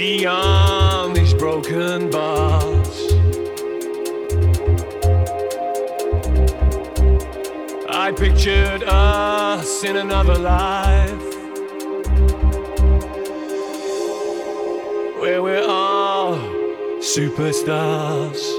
beyond these broken bars, I pictured us in another life where we're all superstars.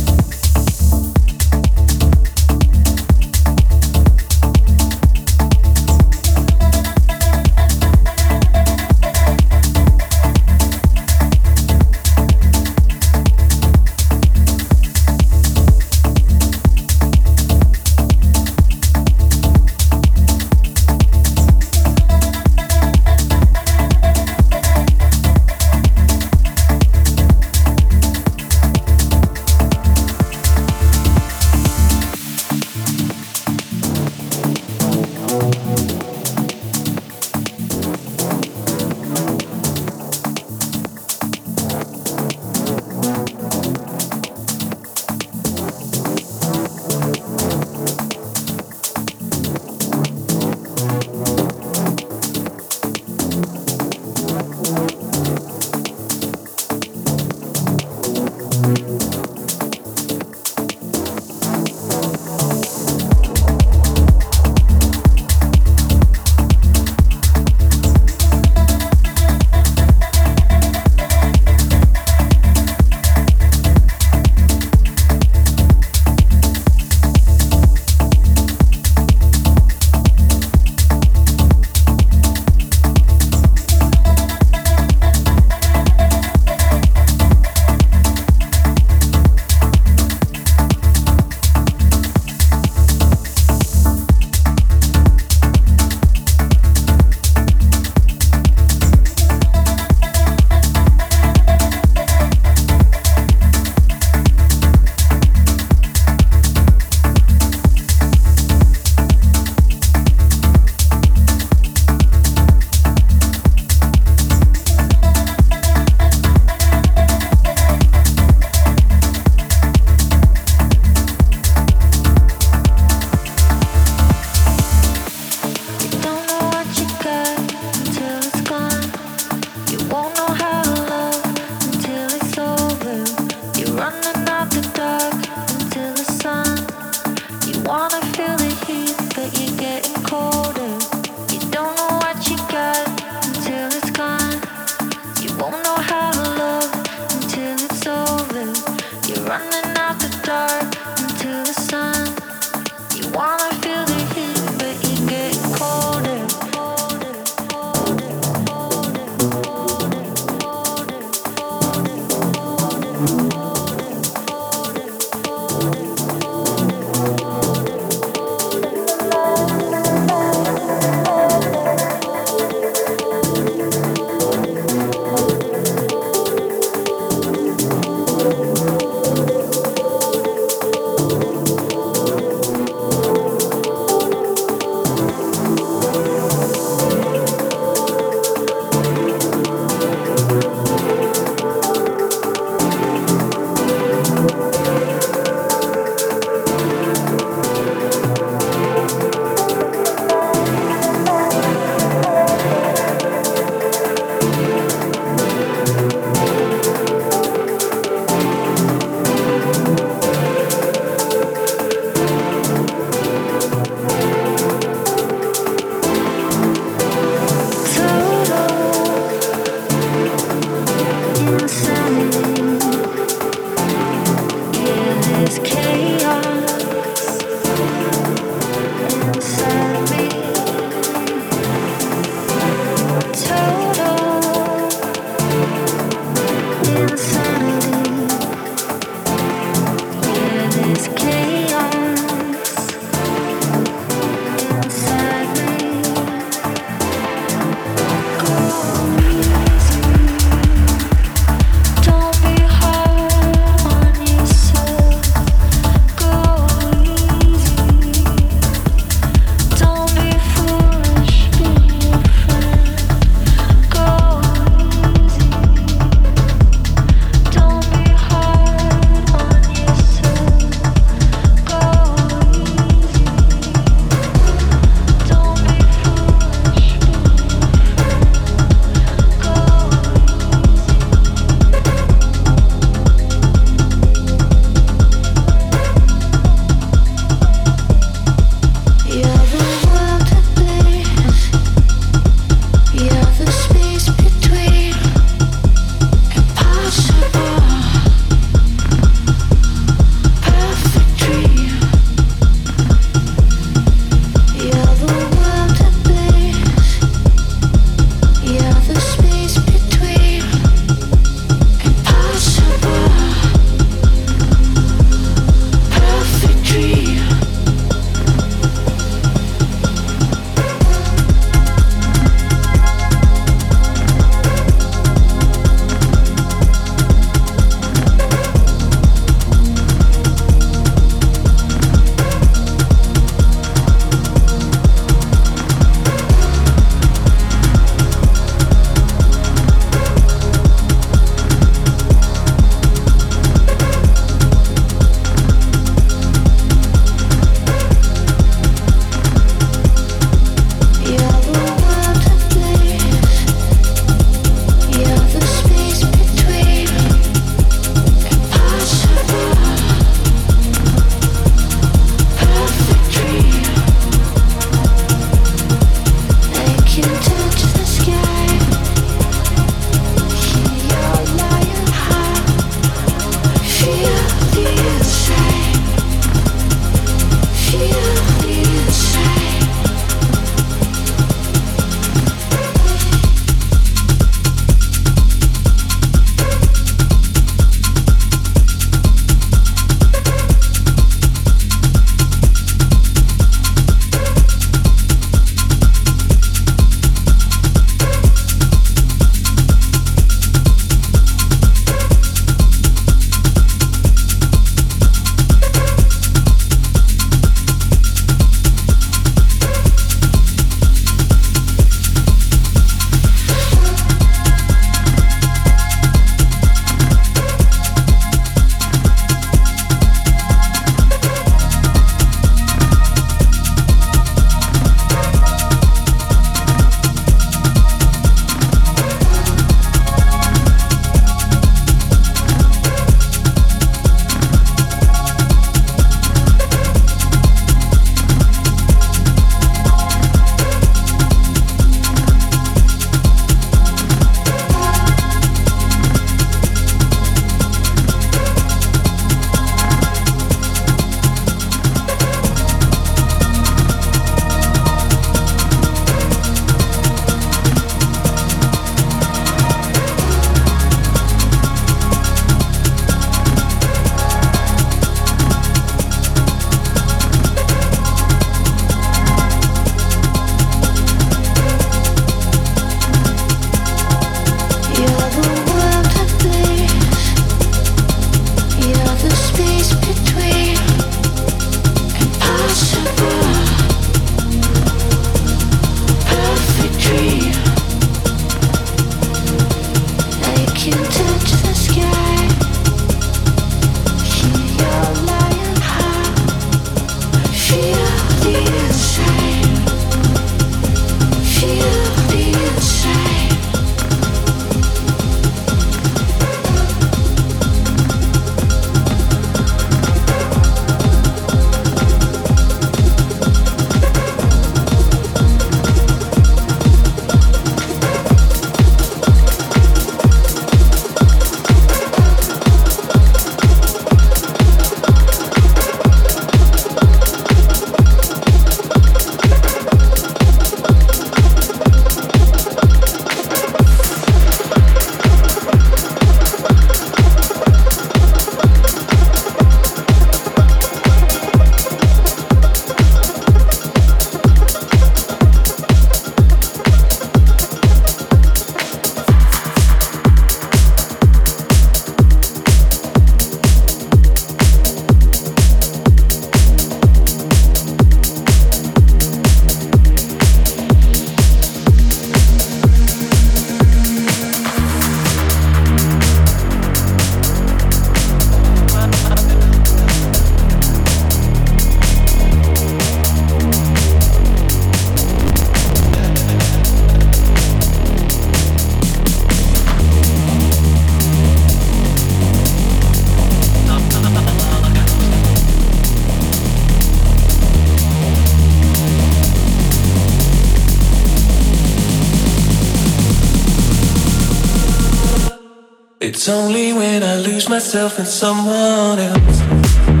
Myself in someone else.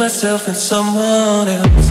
Myself in someone else.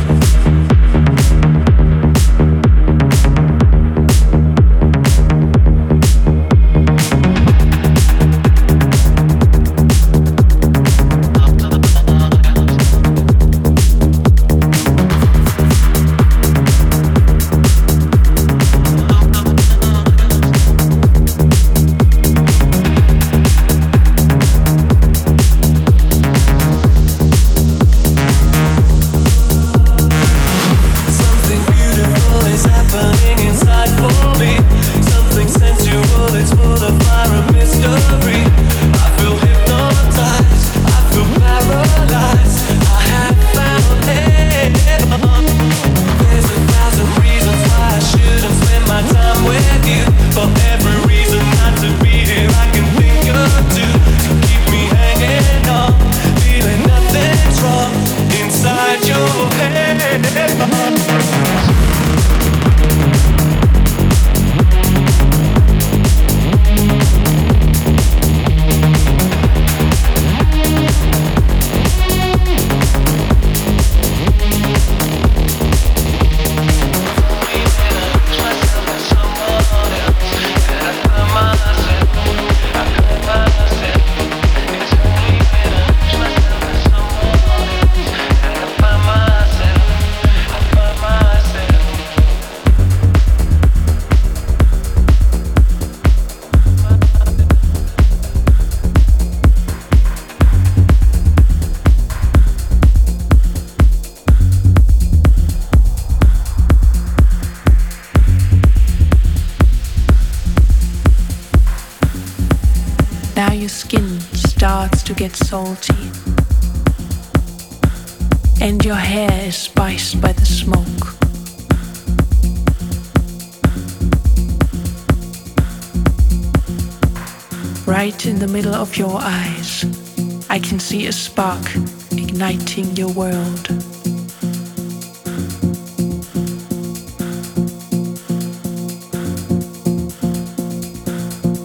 Get salty, and your hair is spiced by the smoke. Right in the middle of your eyes, I can see a spark igniting your world.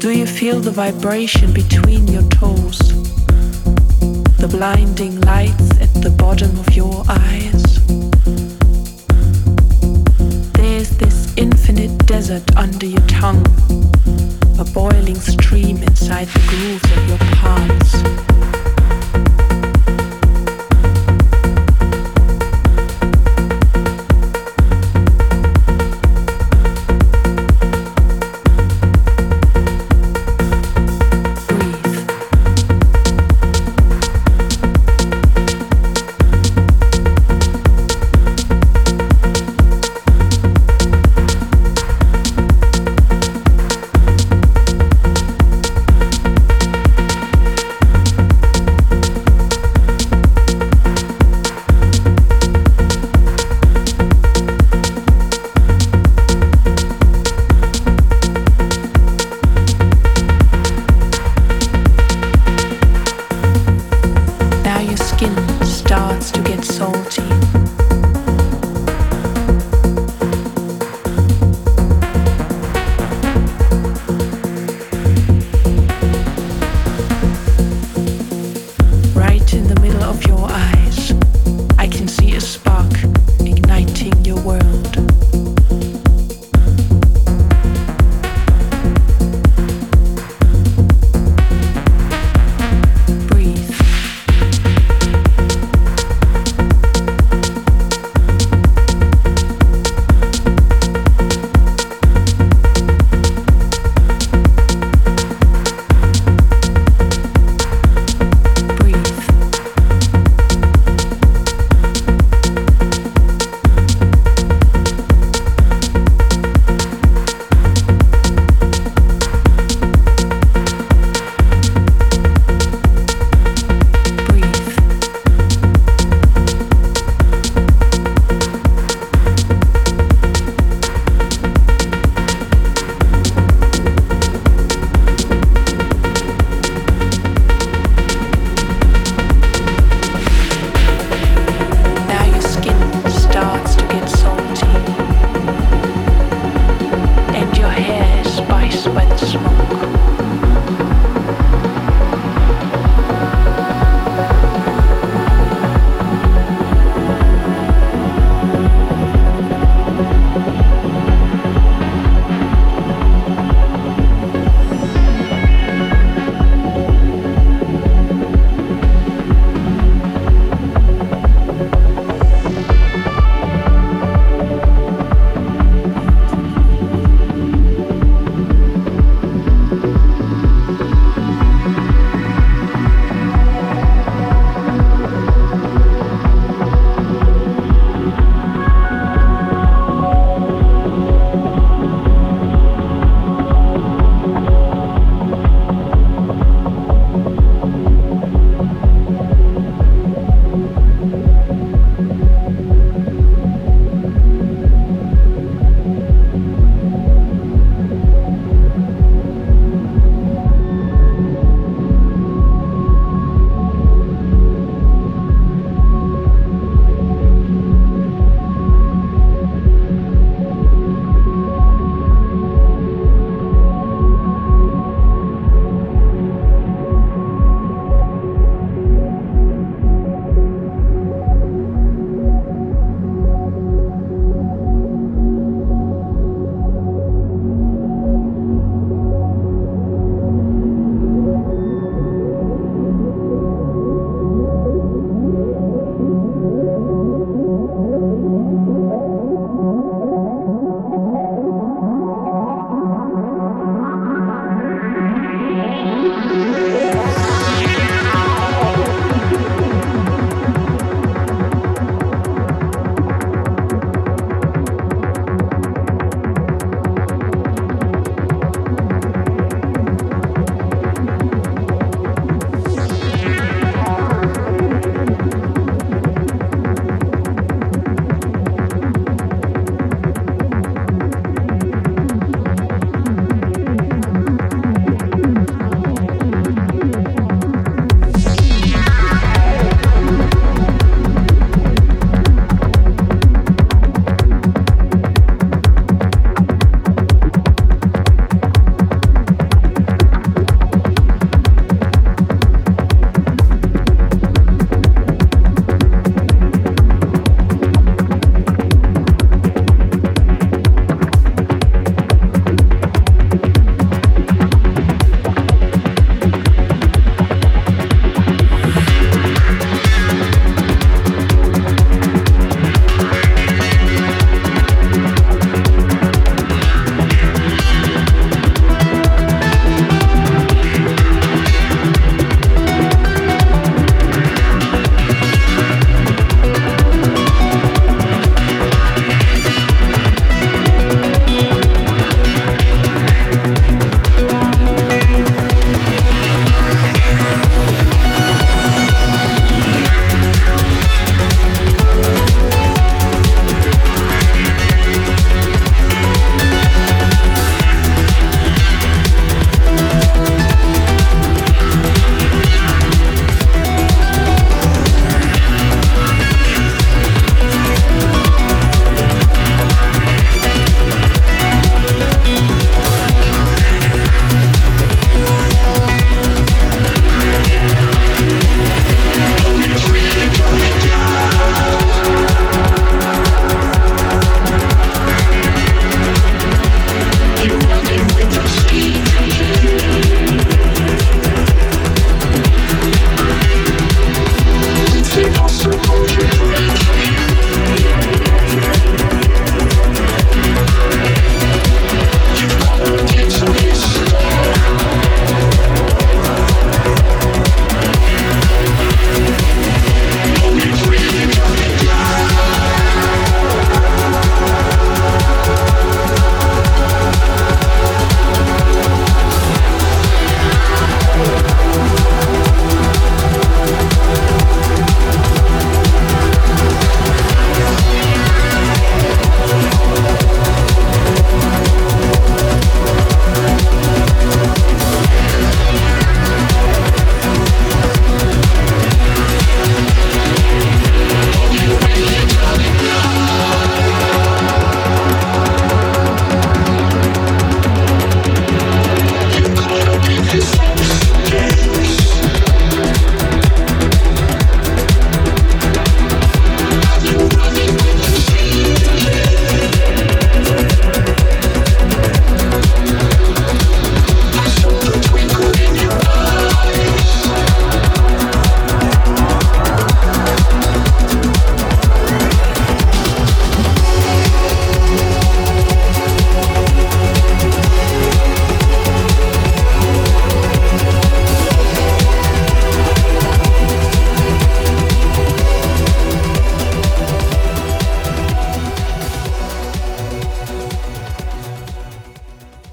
Do you feel the vibration between your toes? The blinding lights at the bottom of your eyes. There's this infinite desert under your tongue, a boiling stream inside the grooves of your palms.